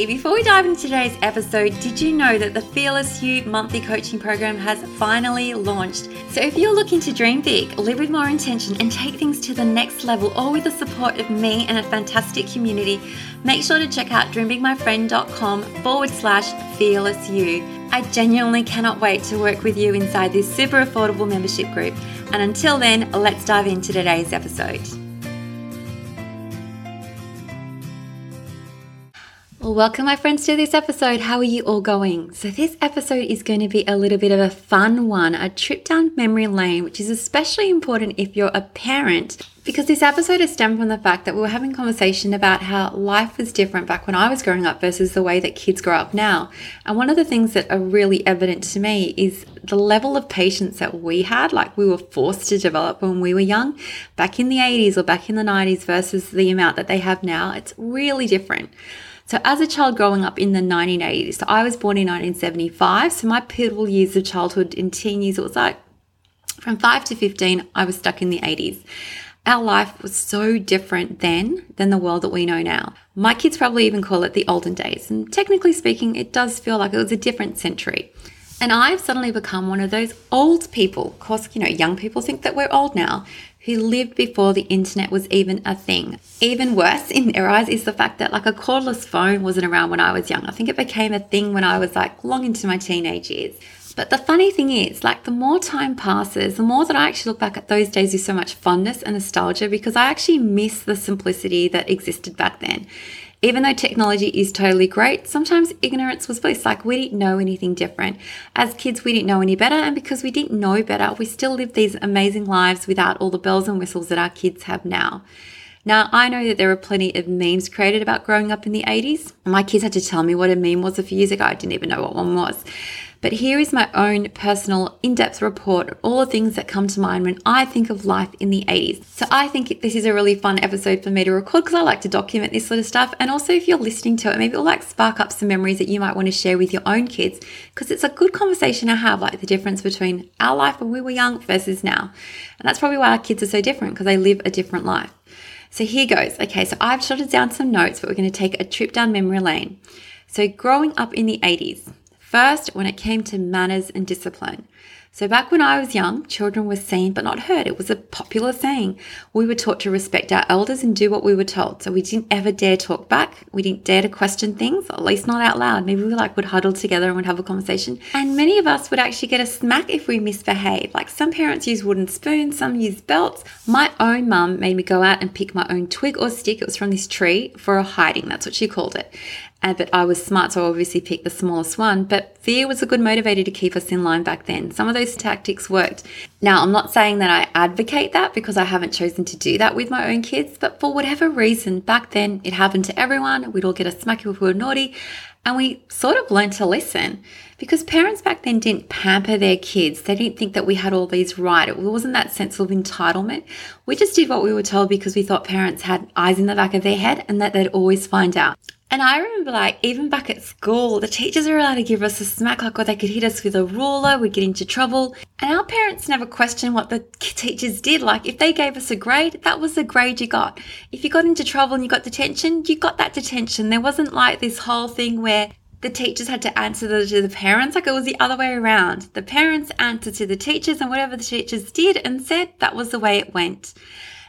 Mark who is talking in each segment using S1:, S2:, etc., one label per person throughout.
S1: Hey, before we dive into today's episode, did you know that the Fearless You monthly coaching program has finally launched? So, if you're looking to dream big, live with more intention, and take things to the next level, all with the support of me and a fantastic community, make sure to check out dreambigmyfriend.com forward slash fearless you. I genuinely cannot wait to work with you inside this super affordable membership group. And until then, let's dive into today's episode. Well, welcome, my friends, to this episode. How are you all going? So, this episode is going to be a little bit of a fun one, a trip down memory lane, which is especially important if you're a parent, because this episode is stemmed from the fact that we were having conversation about how life was different back when I was growing up versus the way that kids grow up now. And one of the things that are really evident to me is the level of patience that we had, like we were forced to develop when we were young, back in the 80s or back in the 90s versus the amount that they have now. It's really different. So, as a child growing up in the 1980s, so I was born in 1975. So, my pivotal years of childhood in teen years, it was like from 5 to 15, I was stuck in the 80s. Our life was so different then than the world that we know now. My kids probably even call it the olden days. And technically speaking, it does feel like it was a different century. And I've suddenly become one of those old people. Of course, you know, young people think that we're old now, who lived before the internet was even a thing. Even worse in their eyes is the fact that like a cordless phone wasn't around when I was young. I think it became a thing when I was like long into my teenage years. But the funny thing is, like the more time passes, the more that I actually look back at those days with so much fondness and nostalgia because I actually miss the simplicity that existed back then. Even though technology is totally great, sometimes ignorance was bliss. Like we didn't know anything different. As kids, we didn't know any better. And because we didn't know better, we still lived these amazing lives without all the bells and whistles that our kids have now. Now, I know that there are plenty of memes created about growing up in the 80s. My kids had to tell me what a meme was a few years ago. I didn't even know what one was. But here is my own personal in depth report of all the things that come to mind when I think of life in the 80s. So I think this is a really fun episode for me to record because I like to document this sort of stuff. And also, if you're listening to it, maybe it'll like spark up some memories that you might want to share with your own kids because it's a good conversation to have, like the difference between our life when we were young versus now. And that's probably why our kids are so different because they live a different life. So here goes. Okay, so I've jotted down some notes, but we're going to take a trip down memory lane. So, growing up in the 80s, First, when it came to manners and discipline. So, back when I was young, children were seen but not heard. It was a popular saying. We were taught to respect our elders and do what we were told. So, we didn't ever dare talk back. We didn't dare to question things, at least not out loud. Maybe we like would huddle together and would have a conversation. And many of us would actually get a smack if we misbehaved. Like some parents use wooden spoons, some use belts. My own mum made me go out and pick my own twig or stick. It was from this tree for a hiding. That's what she called it. And, but I was smart, so I obviously picked the smallest one. But fear was a good motivator to keep us in line back then. Some of those tactics worked. Now, I'm not saying that I advocate that because I haven't chosen to do that with my own kids, but for whatever reason, back then it happened to everyone. We'd all get a smack if we were naughty. And we sort of learned to listen because parents back then didn't pamper their kids. They didn't think that we had all these right. It wasn't that sense of entitlement. We just did what we were told because we thought parents had eyes in the back of their head and that they'd always find out. And I remember, like, even back at school, the teachers were allowed to give us a smack, like, or they could hit us with a ruler, we'd get into trouble. And our parents never questioned what the teachers did. Like, if they gave us a grade, that was the grade you got. If you got into trouble and you got detention, you got that detention. There wasn't like this whole thing where the teachers had to answer to the parents. Like it was the other way around. The parents answered to the teachers, and whatever the teachers did and said, that was the way it went.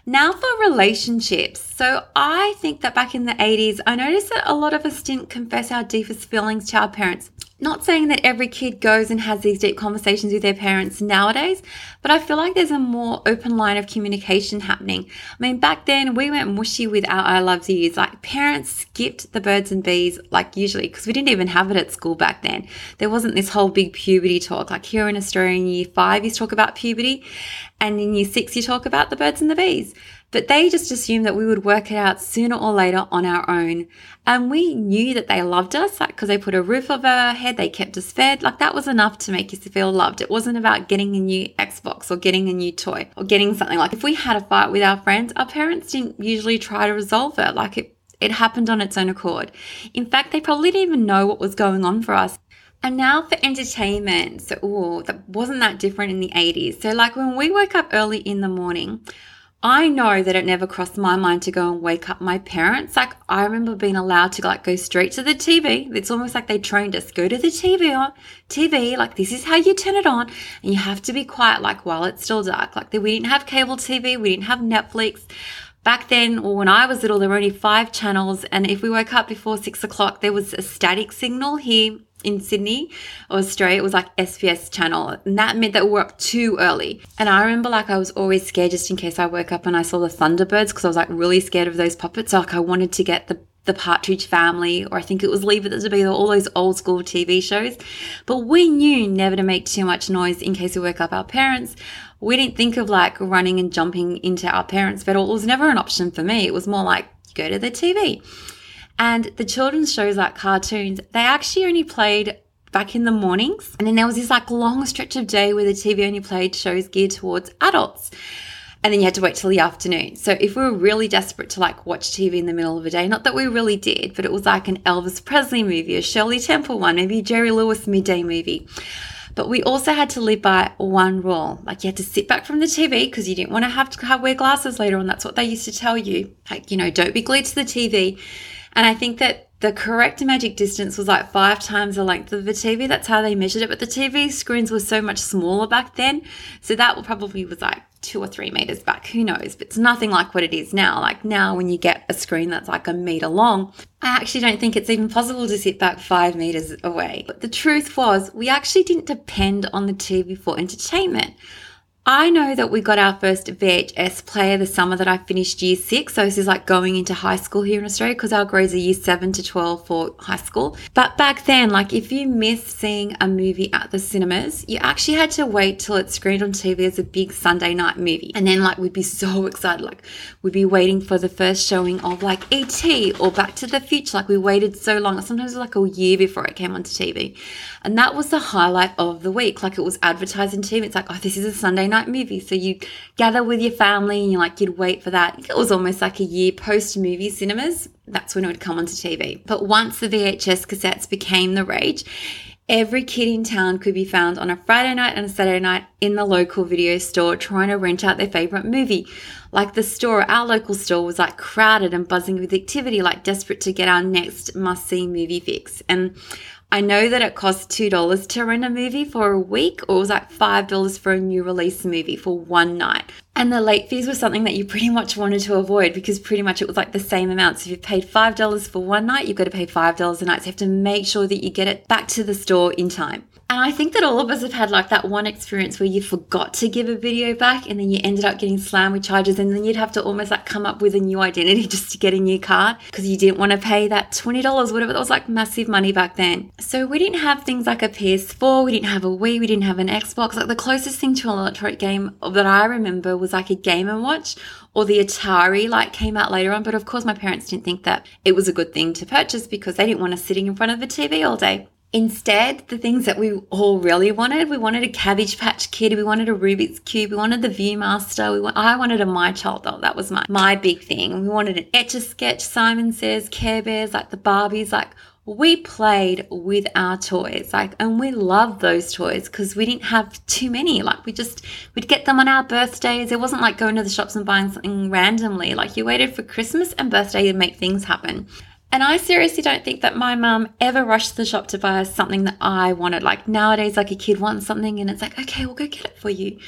S1: Now for relationships. So I think that back in the 80s, I noticed that a lot of us didn't confess our deepest feelings to our parents. Not saying that every kid goes and has these deep conversations with their parents nowadays, but I feel like there's a more open line of communication happening. I mean, back then we went mushy with our I love yous. Like parents skipped the birds and bees, like usually, because we didn't even have it at school back then. There wasn't this whole big puberty talk. Like here in Australia in year five, you talk about puberty, and in year six, you talk about the birds and the bees. But they just assumed that we would work it out sooner or later on our own. And we knew that they loved us, like, because they put a roof over our head, they kept us fed. Like, that was enough to make us feel loved. It wasn't about getting a new Xbox or getting a new toy or getting something. Like, if we had a fight with our friends, our parents didn't usually try to resolve it. Like, it, it happened on its own accord. In fact, they probably didn't even know what was going on for us. And now for entertainment. So, oh, that wasn't that different in the 80s. So, like when we woke up early in the morning, I know that it never crossed my mind to go and wake up my parents. Like I remember being allowed to like go straight to the TV. It's almost like they trained us. Go to the TV on TV. Like this is how you turn it on, and you have to be quiet. Like while it's still dark. Like we didn't have cable TV. We didn't have Netflix. Back then, or when I was little, there were only five channels, and if we woke up before six o'clock, there was a static signal here in Sydney or Australia, it was like SBS channel. And that meant that we were up too early. And I remember like I was always scared just in case I woke up and I saw the Thunderbirds because I was like really scared of those puppets. So like I wanted to get the the Partridge Family, or I think it was Leave It to Be, all those old school TV shows. But we knew never to make too much noise in case we woke up our parents. We didn't think of like running and jumping into our parents' bed. It was never an option for me. It was more like go to the TV. And the children's shows like cartoons, they actually only played back in the mornings. And then there was this like long stretch of day where the TV only played shows geared towards adults. And then you had to wait till the afternoon. So if we were really desperate to like watch TV in the middle of the day, not that we really did, but it was like an Elvis Presley movie, a Shirley Temple one, maybe Jerry Lewis midday movie. But we also had to live by one rule. Like you had to sit back from the TV because you didn't want to have to wear glasses later on. That's what they used to tell you. Like, you know, don't be glued to the TV. And I think that the correct magic distance was like five times the length of the TV. That's how they measured it. But the TV screens were so much smaller back then. So that probably was like two or three meters back. Who knows? But it's nothing like what it is now. Like now, when you get a screen that's like a meter long, I actually don't think it's even possible to sit back five meters away. But the truth was, we actually didn't depend on the TV for entertainment. I know that we got our first VHS player the summer that I finished year six. So this is like going into high school here in Australia because our grades are year seven to 12 for high school. But back then, like if you missed seeing a movie at the cinemas, you actually had to wait till it screened on TV as a big Sunday night movie. And then like we'd be so excited. Like we'd be waiting for the first showing of like E.T. or Back to the Future. Like we waited so long. Sometimes like a year before it came onto TV. And that was the highlight of the week. Like it was advertised in TV. It's like, oh, this is a Sunday night movie. So you gather with your family and you're like you'd wait for that. It was almost like a year post movie cinemas. That's when it would come onto TV. But once the VHS cassettes became the rage, every kid in town could be found on a Friday night and a Saturday night in the local video store trying to rent out their favorite movie. Like the store, our local store was like crowded and buzzing with activity, like desperate to get our next must see movie fix. And I know that it costs $2 to rent a movie for a week, or it was like $5 for a new release movie for one night. And the late fees were something that you pretty much wanted to avoid because pretty much it was like the same amount. So if you paid $5 for one night, you've got to pay $5 a night. So you have to make sure that you get it back to the store in time. And I think that all of us have had like that one experience where you forgot to give a video back and then you ended up getting slammed with charges and then you'd have to almost like come up with a new identity just to get a new card because you didn't want to pay that $20, whatever. That was like massive money back then. So we didn't have things like a PS4, we didn't have a Wii, we didn't have an Xbox. Like the closest thing to an electronic game that I remember was like a Game & Watch or the Atari like came out later on. But of course my parents didn't think that it was a good thing to purchase because they didn't want us sitting in front of the TV all day. Instead, the things that we all really wanted, we wanted a Cabbage Patch Kid, we wanted a Rubik's Cube, we wanted the Viewmaster, we I wanted a My Child doll. That was my, my big thing. We wanted an Etch a Sketch, Simon Says, Care Bears, like the Barbies, like we played with our toys like and we loved those toys because we didn't have too many like we just we'd get them on our birthdays it wasn't like going to the shops and buying something randomly like you waited for christmas and birthday to make things happen and I seriously don't think that my mum ever rushed to the shop to buy us something that I wanted. Like nowadays, like a kid wants something and it's like, okay, we'll go get it for you.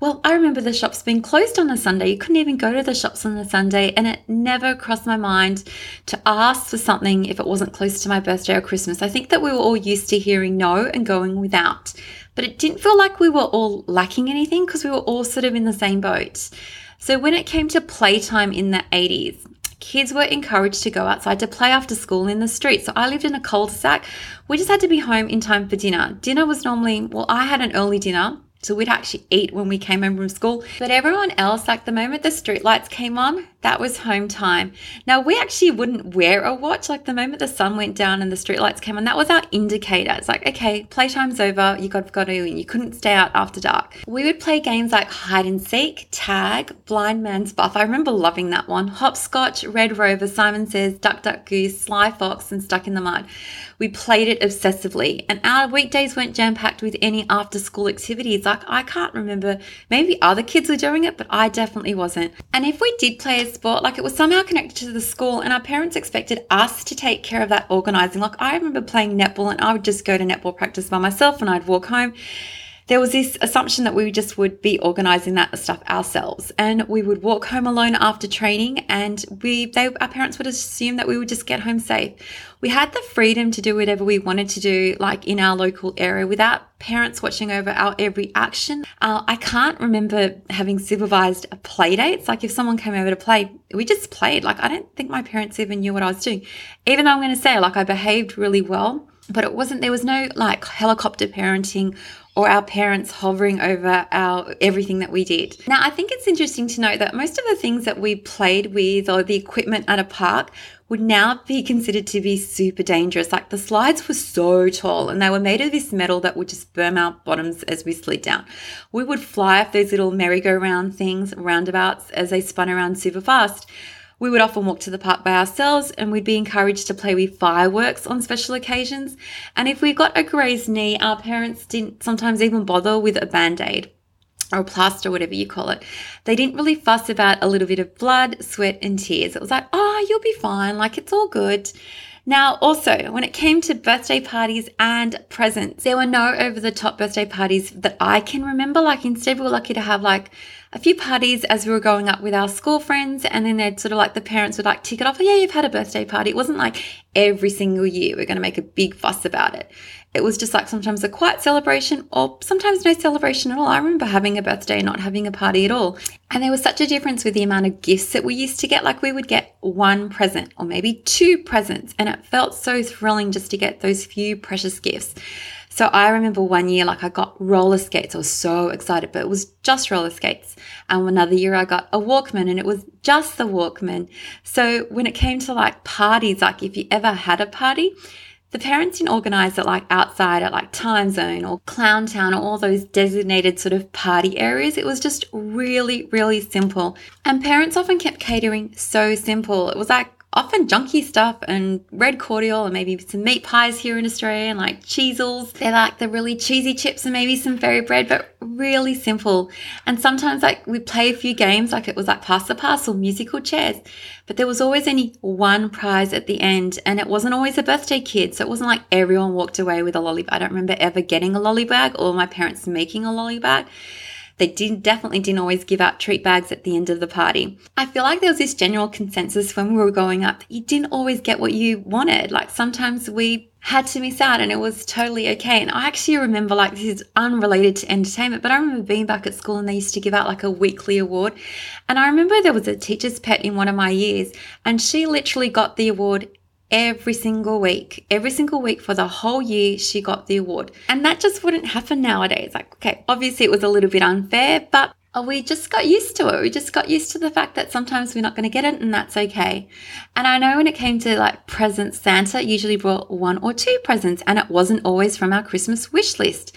S1: Well, I remember the shops being closed on a Sunday. You couldn't even go to the shops on a Sunday, and it never crossed my mind to ask for something if it wasn't close to my birthday or Christmas. I think that we were all used to hearing no and going without, but it didn't feel like we were all lacking anything because we were all sort of in the same boat. So when it came to playtime in the 80s, kids were encouraged to go outside to play after school in the street. So I lived in a cul de sac. We just had to be home in time for dinner. Dinner was normally, well, I had an early dinner So we'd actually eat when we came home from school. But everyone else, like the moment the streetlights came on, that was home time. Now we actually wouldn't wear a watch. Like the moment the sun went down and the streetlights came on, that was our indicator. It's like, okay, playtime's over. You got, got to, you couldn't stay out after dark. We would play games like hide and seek, tag, blind man's buff. I remember loving that one. Hopscotch, Red Rover, Simon Says, Duck Duck Goose, Sly Fox, and Stuck in the Mud. We played it obsessively, and our weekdays weren't jam packed with any after school activities. Like, I can't remember, maybe other kids were doing it, but I definitely wasn't. And if we did play a sport, like it was somehow connected to the school, and our parents expected us to take care of that organizing. Like, I remember playing netball, and I would just go to netball practice by myself, and I'd walk home there was this assumption that we just would be organizing that stuff ourselves and we would walk home alone after training and we they our parents would assume that we would just get home safe. We had the freedom to do whatever we wanted to do like in our local area without parents watching over our every action. Uh, i can't remember having supervised a play dates like if someone came over to play we just played. Like i don't think my parents even knew what i was doing. Even though i'm going to say like i behaved really well but it wasn't there was no like helicopter parenting or our parents hovering over our everything that we did. Now, I think it's interesting to note that most of the things that we played with or the equipment at a park would now be considered to be super dangerous. Like the slides were so tall and they were made of this metal that would just burn our bottoms as we slid down. We would fly off those little merry-go-round things, roundabouts, as they spun around super fast. We would often walk to the park by ourselves and we'd be encouraged to play with fireworks on special occasions. And if we got a grazed knee, our parents didn't sometimes even bother with a band aid or a plaster, whatever you call it. They didn't really fuss about a little bit of blood, sweat, and tears. It was like, oh, you'll be fine, like it's all good. Now, also, when it came to birthday parties and presents, there were no over the top birthday parties that I can remember. Like, instead, we were lucky to have like a few parties as we were growing up with our school friends, and then they'd sort of like the parents would like tick it off, oh, yeah, you've had a birthday party. It wasn't like every single year we're going to make a big fuss about it. It was just like sometimes a quiet celebration or sometimes no celebration at all. I remember having a birthday and not having a party at all. And there was such a difference with the amount of gifts that we used to get. Like we would get one present or maybe two presents, and it felt so thrilling just to get those few precious gifts. So I remember one year, like I got roller skates. I was so excited, but it was just roller skates. And another year I got a Walkman and it was just the Walkman. So when it came to like parties, like if you ever had a party, the parents didn't organize it like outside at like Time Zone or Clown Town or all those designated sort of party areas. It was just really, really simple. And parents often kept catering so simple. It was like often junky stuff and red cordial and maybe some meat pies here in Australia and like Cheezels. They're like the really cheesy chips and maybe some fairy bread, but really simple. And sometimes like we play a few games like it was like pass the parcel, musical chairs, but there was always only one prize at the end and it wasn't always a birthday kid. So it wasn't like everyone walked away with a lolly bag. I don't remember ever getting a lolly bag or my parents making a lolly bag. They did, definitely didn't always give out treat bags at the end of the party. I feel like there was this general consensus when we were going up that you didn't always get what you wanted. Like sometimes we had to miss out and it was totally okay. And I actually remember like this is unrelated to entertainment, but I remember being back at school and they used to give out like a weekly award. And I remember there was a teacher's pet in one of my years and she literally got the award every single week. Every single week for the whole year, she got the award. And that just wouldn't happen nowadays. Like, okay, obviously it was a little bit unfair, but we just got used to it. We just got used to the fact that sometimes we're not going to get it and that's okay. And I know when it came to like presents, Santa usually brought one or two presents and it wasn't always from our Christmas wish list.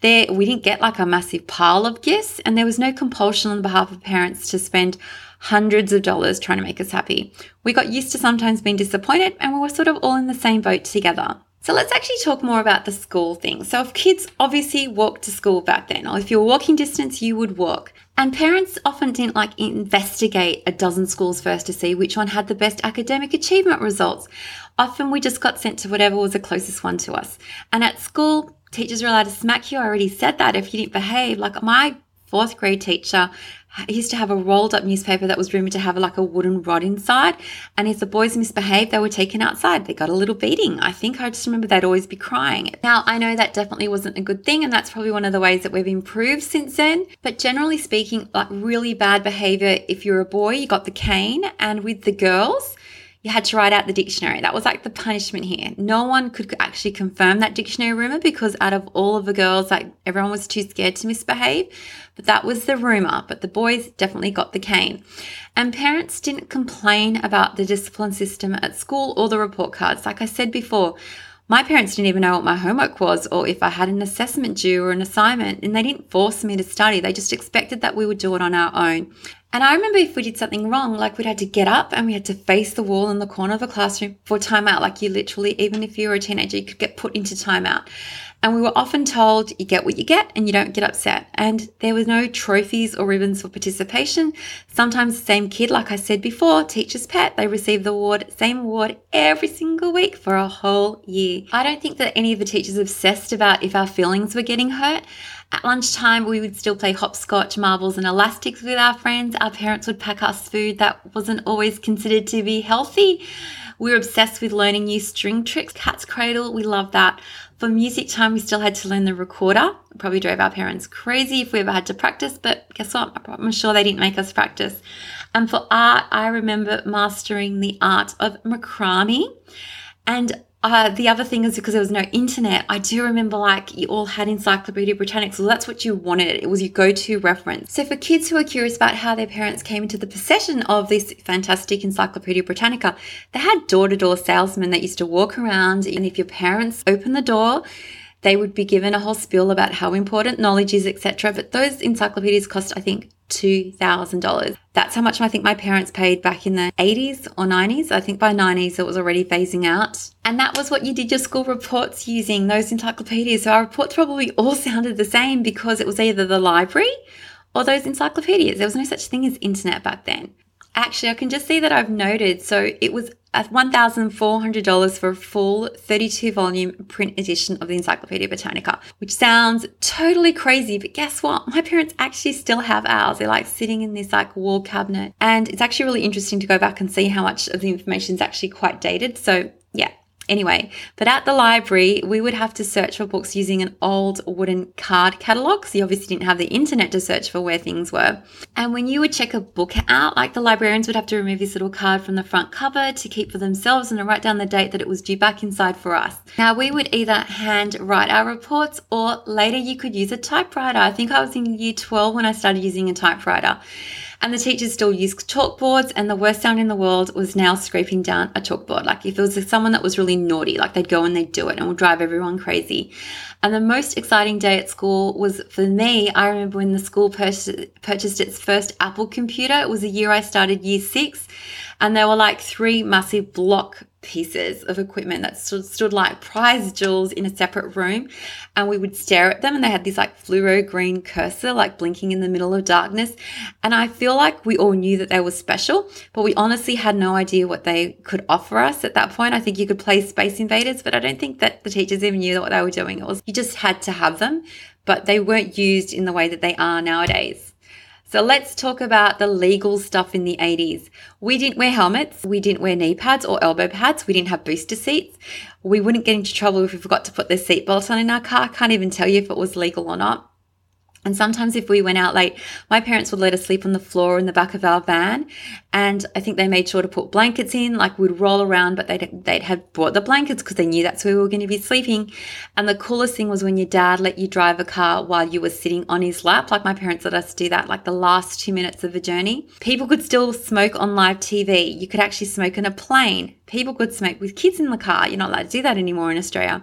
S1: There, we didn't get like a massive pile of gifts and there was no compulsion on behalf of parents to spend hundreds of dollars trying to make us happy. We got used to sometimes being disappointed and we were sort of all in the same boat together. So let's actually talk more about the school thing. So if kids obviously walked to school back then, or if you're walking distance, you would walk. And parents often didn't like investigate a dozen schools first to see which one had the best academic achievement results. Often we just got sent to whatever was the closest one to us. And at school, teachers were allowed to smack you. I already said that if you didn't behave. Like my fourth grade teacher he used to have a rolled up newspaper that was rumored to have like a wooden rod inside. And if the boys misbehaved, they were taken outside. They got a little beating. I think I just remember they'd always be crying. Now, I know that definitely wasn't a good thing. And that's probably one of the ways that we've improved since then. But generally speaking, like really bad behavior, if you're a boy, you got the cane. And with the girls, you had to write out the dictionary. That was like the punishment here. No one could actually confirm that dictionary rumor because out of all of the girls, like everyone was too scared to misbehave. But that was the rumor. But the boys definitely got the cane. And parents didn't complain about the discipline system at school or the report cards. Like I said before, my parents didn't even know what my homework was or if I had an assessment due or an assignment, and they didn't force me to study. They just expected that we would do it on our own. And I remember if we did something wrong, like we'd had to get up and we had to face the wall in the corner of a classroom for timeout. Like you literally, even if you were a teenager, you could get put into timeout. And we were often told you get what you get and you don't get upset. And there was no trophies or ribbons for participation. Sometimes the same kid, like I said before, teacher's pet, they receive the award, same award every single week for a whole year. I don't think that any of the teachers obsessed about if our feelings were getting hurt. At lunchtime, we would still play hopscotch, marbles, and elastics with our friends. Our parents would pack us food that wasn't always considered to be healthy. We were obsessed with learning new string tricks, cat's cradle. We loved that. For music time, we still had to learn the recorder. It probably drove our parents crazy if we ever had to practice, but guess what? I'm sure they didn't make us practice. And for art, I remember mastering the art of macrame. And uh, the other thing is because there was no internet, I do remember like you all had Encyclopedia Britannica, so that's what you wanted. It was your go to reference. So for kids who are curious about how their parents came into the possession of this fantastic Encyclopedia Britannica, they had door to door salesmen that used to walk around, and if your parents opened the door, they would be given a whole spiel about how important knowledge is, etc. But those encyclopedias cost, I think, $2,000. That's how much I think my parents paid back in the 80s or 90s. I think by 90s it was already phasing out. And that was what you did your school reports using, those encyclopedias. So our reports probably all sounded the same because it was either the library or those encyclopedias. There was no such thing as internet back then. Actually, I can just see that I've noted. So it was $1,400 for a full 32 volume print edition of the Encyclopedia Britannica, which sounds totally crazy, but guess what? My parents actually still have ours. They're like sitting in this like wall cabinet. And it's actually really interesting to go back and see how much of the information is actually quite dated. So yeah, Anyway, but at the library, we would have to search for books using an old wooden card catalogue. So you obviously didn't have the internet to search for where things were. And when you would check a book out, like the librarians would have to remove this little card from the front cover to keep for themselves and to write down the date that it was due back inside for us. Now we would either hand write our reports or later you could use a typewriter. I think I was in year 12 when I started using a typewriter and the teachers still use chalkboards. And the worst sound in the world was now scraping down a chalkboard. Like if it was someone that was really naughty, like they'd go and they'd do it and would drive everyone crazy. And the most exciting day at school was for me. I remember when the school purchased, purchased its first Apple computer. It was the year I started year six. And there were like three massive block pieces of equipment that stood, stood like prize jewels in a separate room and we would stare at them and they had this like fluoro green cursor like blinking in the middle of darkness. And i feel like we all knew that they were special but we honestly had no idea what they could offer us at that point. I think you could play space invaders but i don't think that the teachers even knew what they were doing. It was you just had to have them but they weren't used in the way that they are nowadays so let's talk about the legal stuff in the 80s. We didn't wear helmets, we didn't wear knee pads or elbow pads, we didn't have booster seats. We wouldn't get into trouble if we forgot to put the seatbelt on in our car. Can't even tell you if it was legal or not. And sometimes if we went out late, my parents would let us sleep on the floor in the back of our van. And I think they made sure to put blankets in, like we'd roll around, but they'd, they'd have brought the blankets because they knew that's where we were going to be sleeping. And the coolest thing was when your dad let you drive a car while you were sitting on his lap. Like my parents let us do that, like the last two minutes of the journey. People could still smoke on live TV. You could actually smoke in a plane. People could smoke with kids in the car. You're not allowed to do that anymore in Australia.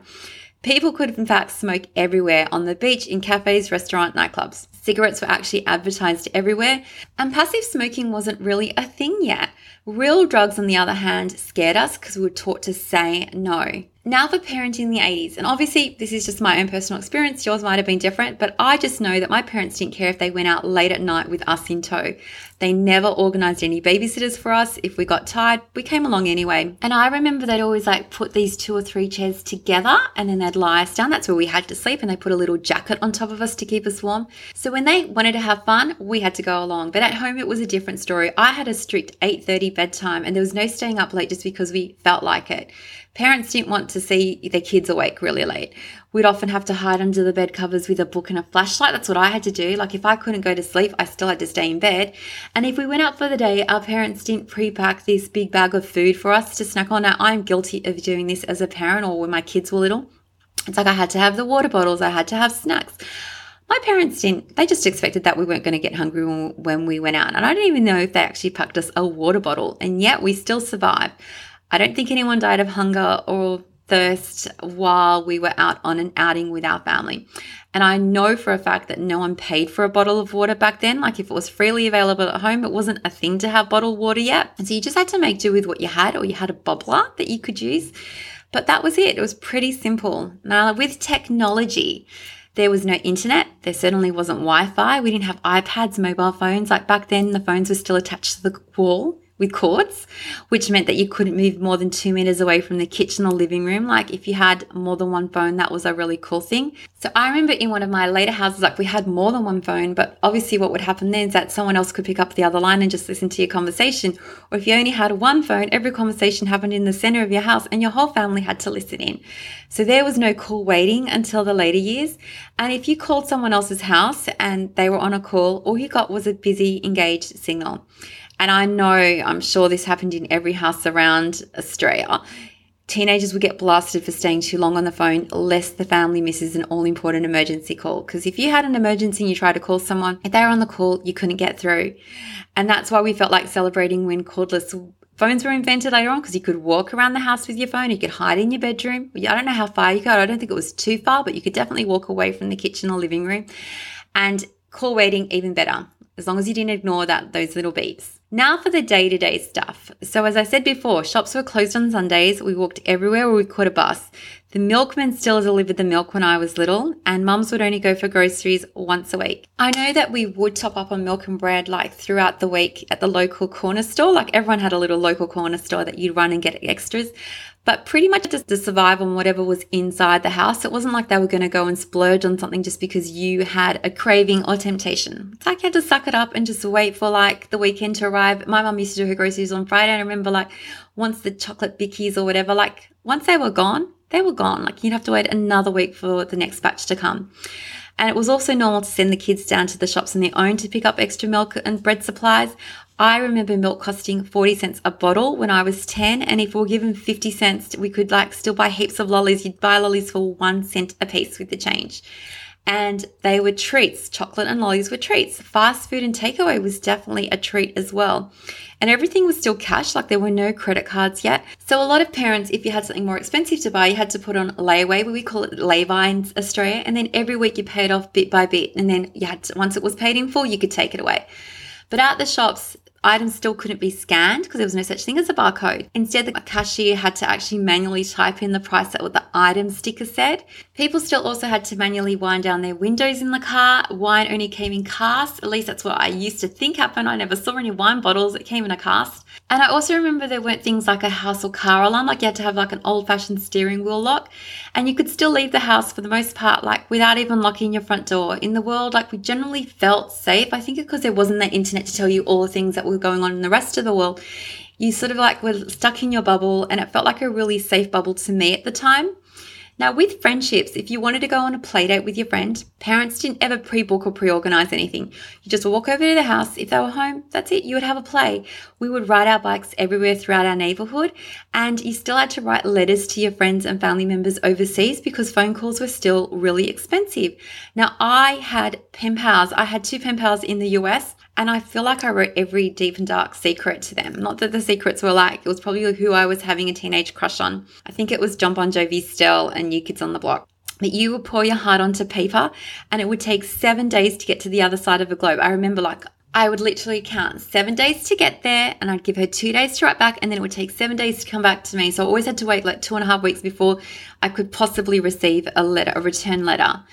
S1: People could, in fact, smoke everywhere on the beach, in cafes, restaurant, nightclubs. Cigarettes were actually advertised everywhere, and passive smoking wasn't really a thing yet. Real drugs, on the other hand, scared us because we were taught to say no. Now for parenting in the 80s, and obviously this is just my own personal experience, yours might have been different, but I just know that my parents didn't care if they went out late at night with us in tow. They never organized any babysitters for us. If we got tired, we came along anyway. And I remember they'd always like put these two or three chairs together and then they'd lie us down. That's where we had to sleep and they put a little jacket on top of us to keep us warm. So when they wanted to have fun, we had to go along. But at home it was a different story. I had a strict 8:30 bedtime and there was no staying up late just because we felt like it. Parents didn't want to see their kids awake really late. We'd often have to hide under the bed covers with a book and a flashlight. That's what I had to do. Like if I couldn't go to sleep, I still had to stay in bed. And if we went out for the day, our parents didn't pre-pack this big bag of food for us to snack on. Now I'm guilty of doing this as a parent or when my kids were little. It's like I had to have the water bottles, I had to have snacks. My parents didn't, they just expected that we weren't going to get hungry when we went out. And I don't even know if they actually packed us a water bottle, and yet we still survived. I don't think anyone died of hunger or thirst while we were out on an outing with our family. And I know for a fact that no one paid for a bottle of water back then. Like if it was freely available at home, it wasn't a thing to have bottled water yet. And so you just had to make do with what you had, or you had a bubbler that you could use. But that was it. It was pretty simple. Now, with technology, there was no internet. There certainly wasn't Wi Fi. We didn't have iPads, mobile phones. Like back then, the phones were still attached to the wall with cords, which meant that you couldn't move more than two meters away from the kitchen or living room. Like if you had more than one phone, that was a really cool thing. So I remember in one of my later houses, like we had more than one phone, but obviously what would happen then is that someone else could pick up the other line and just listen to your conversation. Or if you only had one phone, every conversation happened in the center of your house and your whole family had to listen in. So there was no call waiting until the later years. And if you called someone else's house and they were on a call, all you got was a busy, engaged signal. And I know, I'm sure this happened in every house around Australia. Teenagers would get blasted for staying too long on the phone, lest the family misses an all important emergency call. Because if you had an emergency and you tried to call someone, if they were on the call, you couldn't get through. And that's why we felt like celebrating when cordless phones were invented later on because you could walk around the house with your phone. You could hide in your bedroom. I don't know how far you could. I don't think it was too far, but you could definitely walk away from the kitchen or living room. And call waiting, even better, as long as you didn't ignore that those little beeps. Now for the day to day stuff. So, as I said before, shops were closed on Sundays. We walked everywhere or we caught a bus. The milkman still delivered the milk when I was little, and mums would only go for groceries once a week. I know that we would top up on milk and bread like throughout the week at the local corner store. Like everyone had a little local corner store that you'd run and get extras but pretty much just to survive on whatever was inside the house. It wasn't like they were going to go and splurge on something just because you had a craving or temptation. It's like you had to suck it up and just wait for like the weekend to arrive. My mum used to do her groceries on Friday. And I remember like once the chocolate bickies or whatever, like once they were gone, they were gone. Like you'd have to wait another week for the next batch to come. And it was also normal to send the kids down to the shops on their own to pick up extra milk and bread supplies. I remember milk costing 40 cents a bottle when I was 10. And if we were given 50 cents, we could like still buy heaps of lollies. You'd buy lollies for one cent a piece with the change. And they were treats. Chocolate and lollies were treats. Fast food and takeaway was definitely a treat as well. And everything was still cash, like there were no credit cards yet. So a lot of parents, if you had something more expensive to buy, you had to put on layaway, we call it lay-by in Australia. And then every week you paid off bit by bit. And then you had to, once it was paid in full, you could take it away. But at the shops, items still couldn't be scanned because there was no such thing as a barcode. Instead, the cashier had to actually manually type in the price that what the item sticker said. People still also had to manually wind down their windows in the car. Wine only came in casks. At least that's what I used to think happened. I never saw any wine bottles. It came in a cask. And I also remember there weren't things like a house or car alarm, like you had to have like an old fashioned steering wheel lock. And you could still leave the house for the most part, like without even locking your front door. In the world, like we generally felt safe. I think because there wasn't that internet to tell you all the things that were going on in the rest of the world. You sort of like were stuck in your bubble, and it felt like a really safe bubble to me at the time. Now, with friendships, if you wanted to go on a play date with your friend, parents didn't ever pre book or pre organize anything. You just walk over to the house. If they were home, that's it. You would have a play. We would ride our bikes everywhere throughout our neighborhood, and you still had to write letters to your friends and family members overseas because phone calls were still really expensive. Now, I had pen pals. I had two pen pals in the US, and I feel like I wrote every deep and dark secret to them. Not that the secrets were like, it was probably who I was having a teenage crush on. I think it was Jon Bon Jovi still and New Kids on the Block. But you would pour your heart onto paper and it would take seven days to get to the other side of the globe. I remember like I would literally count seven days to get there, and I'd give her two days to write back, and then it would take seven days to come back to me. So I always had to wait like two and a half weeks before I could possibly receive a letter, a return letter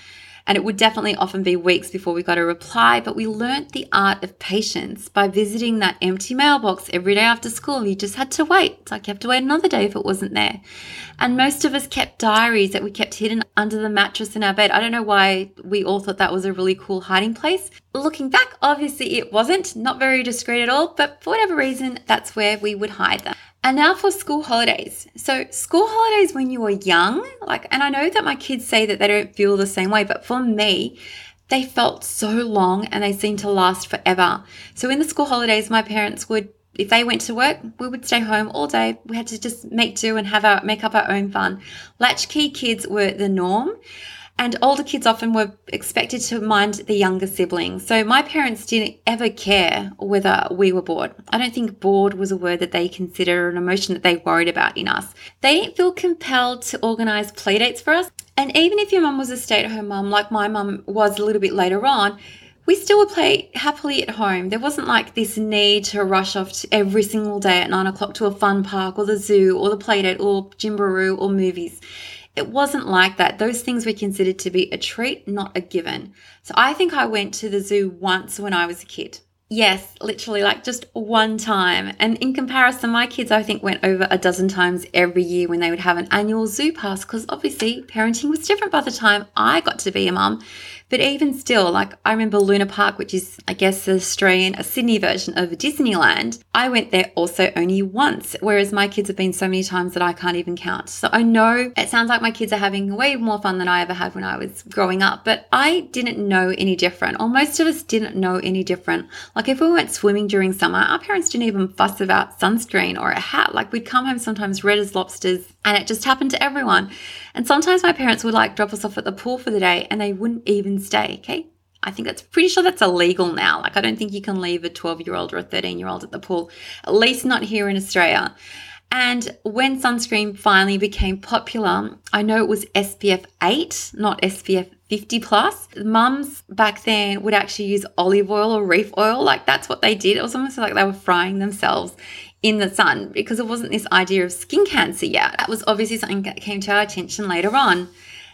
S1: and it would definitely often be weeks before we got a reply. But we learnt the art of patience by visiting that empty mailbox every day after school. You just had to wait. It's like you to wait another day if it wasn't there. And most of us kept diaries that we kept hidden under the mattress in our bed. I don't know why we all thought that was a really cool hiding place. Looking back, obviously it wasn't, not very discreet at all, but for whatever reason, that's where we would hide them. And now for school holidays. So, school holidays when you were young, like, and I know that my kids say that they don't feel the same way, but for me, they felt so long and they seemed to last forever. So, in the school holidays, my parents would if they went to work, we would stay home all day. We had to just make do and have our make up our own fun. Latchkey kids were the norm. And older kids often were expected to mind the younger siblings. So my parents didn't ever care whether we were bored. I don't think bored was a word that they consider an emotion that they worried about in us. They didn't feel compelled to organize playdates for us. And even if your mum was a stay at home mum, like my mum was a little bit later on, we still would play happily at home. There wasn't like this need to rush off every single day at nine o'clock to a fun park or the zoo or the playdate or Gymbaroo or movies. It wasn't like that. Those things were considered to be a treat, not a given. So I think I went to the zoo once when I was a kid. Yes, literally like just one time. And in comparison, my kids, I think, went over a dozen times every year when they would have an annual zoo pass because obviously parenting was different by the time I got to be a mum. But even still, like I remember Luna Park, which is, I guess, the Australian, a Sydney version of Disneyland. I went there also only once, whereas my kids have been so many times that I can't even count. So I know it sounds like my kids are having way more fun than I ever had when I was growing up, but I didn't know any different, or most of us didn't know any different. Like if we went swimming during summer, our parents didn't even fuss about sunscreen or a hat. Like we'd come home sometimes red as lobsters, and it just happened to everyone. And sometimes my parents would like drop us off at the pool for the day and they wouldn't even stay. Okay. I think that's pretty sure that's illegal now. Like, I don't think you can leave a 12 year old or a 13 year old at the pool, at least not here in Australia. And when sunscreen finally became popular, I know it was SPF 8, not SPF 50 plus. Mums back then would actually use olive oil or reef oil. Like that's what they did. It was almost like they were frying themselves in the sun because it wasn't this idea of skin cancer yet. That was obviously something that came to our attention later on.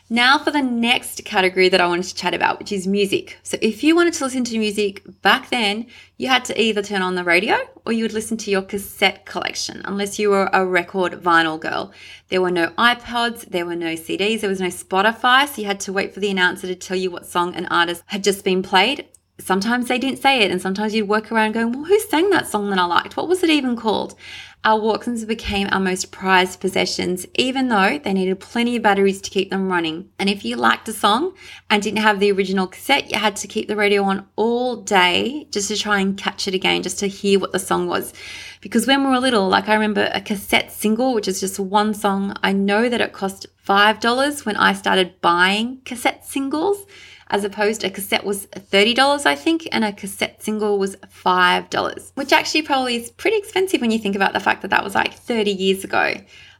S1: Now, for the next category that I wanted to chat about, which is music. So, if you wanted to listen to music back then, you had to either turn on the radio or you would listen to your cassette collection, unless you were a record vinyl girl. There were no iPods, there were no CDs, there was no Spotify, so you had to wait for the announcer to tell you what song an artist had just been played sometimes they didn't say it, and sometimes you'd work around going, Well, who sang that song that I liked? What was it even called? Our Walkmans became our most prized possessions, even though they needed plenty of batteries to keep them running. And if you liked a song and didn't have the original cassette, you had to keep the radio on all day just to try and catch it again, just to hear what the song was. Because when we were little, like I remember a cassette single, which is just one song, I know that it cost $5 when I started buying cassette singles as opposed a cassette was $30, I think, and a cassette single was $5, which actually probably is pretty expensive when you think about the fact that that was like 30 years ago.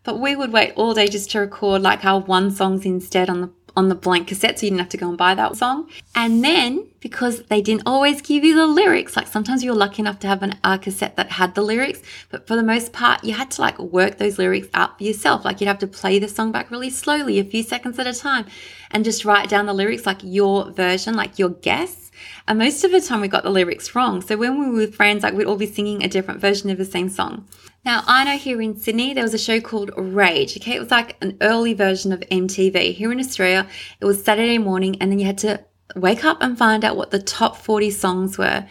S1: But we would wait all day just to record like our one songs instead on the on the blank cassette so you didn't have to go and buy that song. And then because they didn't always give you the lyrics, like sometimes you were lucky enough to have an a cassette that had the lyrics, but for the most part you had to like work those lyrics out for yourself. Like you'd have to play the song back really slowly, a few seconds at a time, and just write down the lyrics like your version, like your guess. And most of the time we got the lyrics wrong. So when we were with friends, like we'd all be singing a different version of the same song. Now, I know here in Sydney, there was a show called Rage. Okay, it was like an early version of MTV. Here in Australia, it was Saturday morning, and then you had to wake up and find out what the top 40 songs were.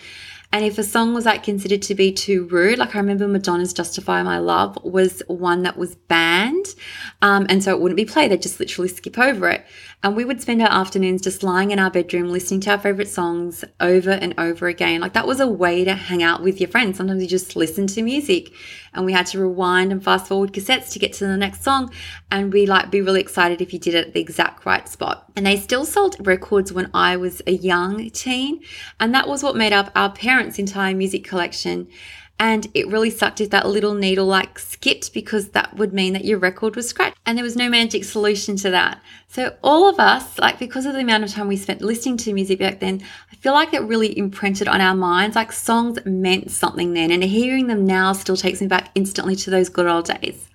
S1: And if a song was like considered to be too rude, like I remember Madonna's Justify My Love was one that was banned. Um, and so it wouldn't be played. They'd just literally skip over it. And we would spend our afternoons just lying in our bedroom listening to our favorite songs over and over again. Like that was a way to hang out with your friends. Sometimes you just listen to music and we had to rewind and fast forward cassettes to get to the next song. And we like be really excited if you did it at the exact right spot. And they still sold records when I was a young teen. And that was what made up our parents' entire music collection. And it really sucked if that little needle like skipped because that would mean that your record was scratched. And there was no magic solution to that. So all of us, like because of the amount of time we spent listening to music back then, I feel like it really imprinted on our minds. Like songs meant something then. And hearing them now still takes me back instantly to those good old days.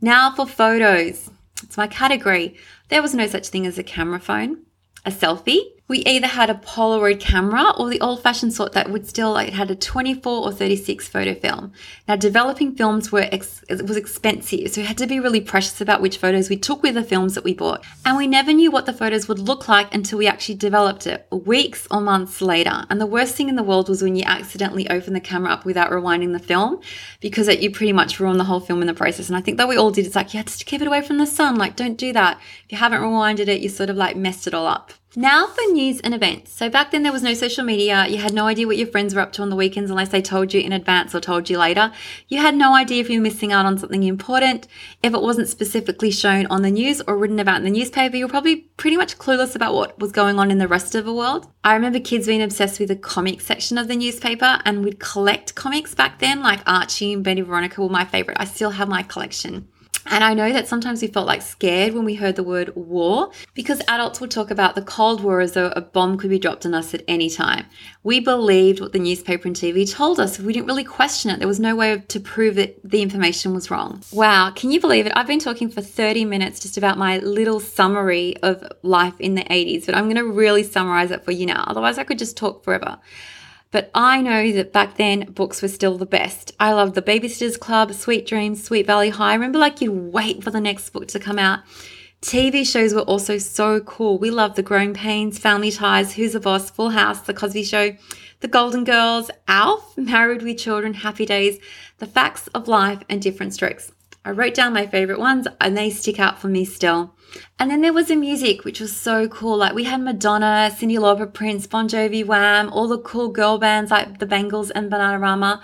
S1: Now for photos. It's my category. There was no such thing as a camera phone, a selfie, we either had a Polaroid camera or the old fashioned sort that would still like had a 24 or 36 photo film. Now developing films were ex- was expensive, so we had to be really precious about which photos we took with the films that we bought. And we never knew what the photos would look like until we actually developed it weeks or months later. And the worst thing in the world was when you accidentally open the camera up without rewinding the film because it, you pretty much ruin the whole film in the process. And I think that we all did. It's like you had to keep it away from the sun. Like don't do that. If you haven't rewinded it, you sort of like messed it all up. Now for news and events. So back then there was no social media. You had no idea what your friends were up to on the weekends unless they told you in advance or told you later. You had no idea if you were missing out on something important. If it wasn't specifically shown on the news or written about in the newspaper, you were probably pretty much clueless about what was going on in the rest of the world. I remember kids being obsessed with the comic section of the newspaper and we'd collect comics back then, like Archie and Betty Veronica were my favorite. I still have my collection. And I know that sometimes we felt like scared when we heard the word war because adults would talk about the Cold War as though a bomb could be dropped on us at any time. We believed what the newspaper and TV told us. We didn't really question it. There was no way to prove that the information was wrong. Wow, can you believe it? I've been talking for 30 minutes just about my little summary of life in the 80s, but I'm going to really summarize it for you now. Otherwise, I could just talk forever. But I know that back then books were still the best. I loved the Babysitters Club, Sweet Dreams, Sweet Valley High. Remember like you'd wait for the next book to come out. TV shows were also so cool. We loved The Growing Pains, Family Ties, Who's the Boss, Full House, The Cosby Show, The Golden Girls, Alf, Married with Children, Happy Days, The Facts of Life, and Different Strokes. I wrote down my favorite ones and they stick out for me still. And then there was the music, which was so cool. Like we had Madonna, Cyndi Lauper, Prince, Bon Jovi, Wham, all the cool girl bands like the Bangles and Bananarama.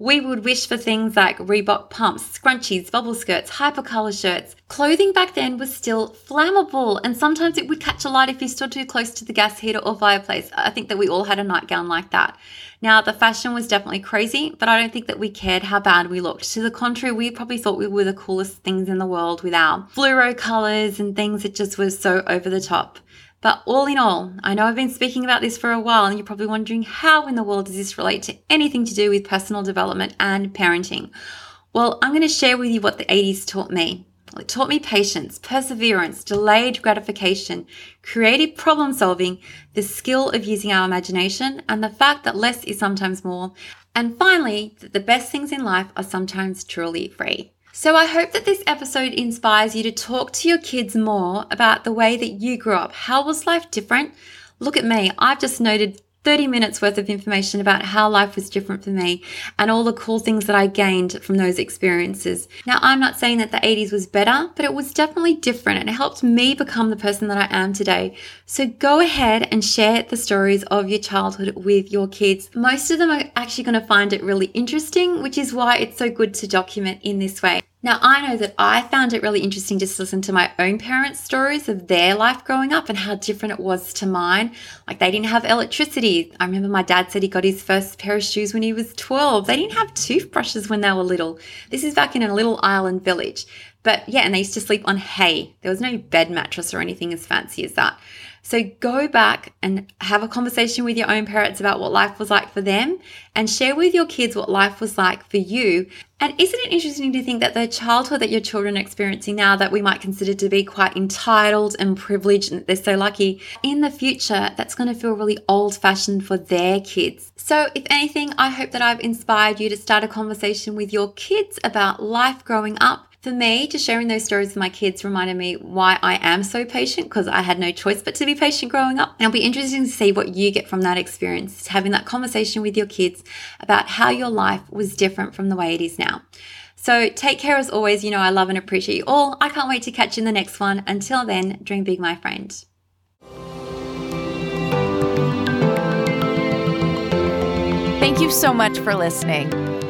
S1: We would wish for things like Reebok pumps, scrunchies, bubble skirts, hypercolor shirts. Clothing back then was still flammable, and sometimes it would catch alight if you stood too close to the gas heater or fireplace. I think that we all had a nightgown like that. Now, the fashion was definitely crazy, but I don't think that we cared how bad we looked. To the contrary, we probably thought we were the coolest things in the world with our fluoro colors and things that just was so over the top. But all in all, I know I've been speaking about this for a while, and you're probably wondering how in the world does this relate to anything to do with personal development and parenting? Well, I'm going to share with you what the 80s taught me. It taught me patience, perseverance, delayed gratification, creative problem solving, the skill of using our imagination, and the fact that less is sometimes more. And finally, that the best things in life are sometimes truly free. So, I hope that this episode inspires you to talk to your kids more about the way that you grew up. How was life different? Look at me. I've just noted 30 minutes worth of information about how life was different for me and all the cool things that I gained from those experiences. Now, I'm not saying that the 80s was better, but it was definitely different and it helped me become the person that I am today. So go ahead and share the stories of your childhood with your kids. Most of them are actually going to find it really interesting, which is why it's so good to document in this way. Now, I know that I found it really interesting just to listen to my own parents' stories of their life growing up and how different it was to mine. Like, they didn't have electricity. I remember my dad said he got his first pair of shoes when he was 12. They didn't have toothbrushes when they were little. This is back in a little island village. But yeah, and they used to sleep on hay. There was no bed mattress or anything as fancy as that. So go back and have a conversation with your own parents about what life was like for them and share with your kids what life was like for you. And isn't it interesting to think that the childhood that your children are experiencing now that we might consider to be quite entitled and privileged and they're so lucky, in the future, that's going to feel really old fashioned for their kids. So, if anything, I hope that I've inspired you to start a conversation with your kids about life growing up for me, just sharing those stories with my kids reminded me why I am so patient because I had no choice but to be patient growing up. And it'll be interesting to see what you get from that experience, having that conversation with your kids about how your life was different from the way it is now. So take care as always. You know, I love and appreciate you all. I can't wait to catch you in the next one. Until then, dream big, my friend.
S2: Thank you so much for listening.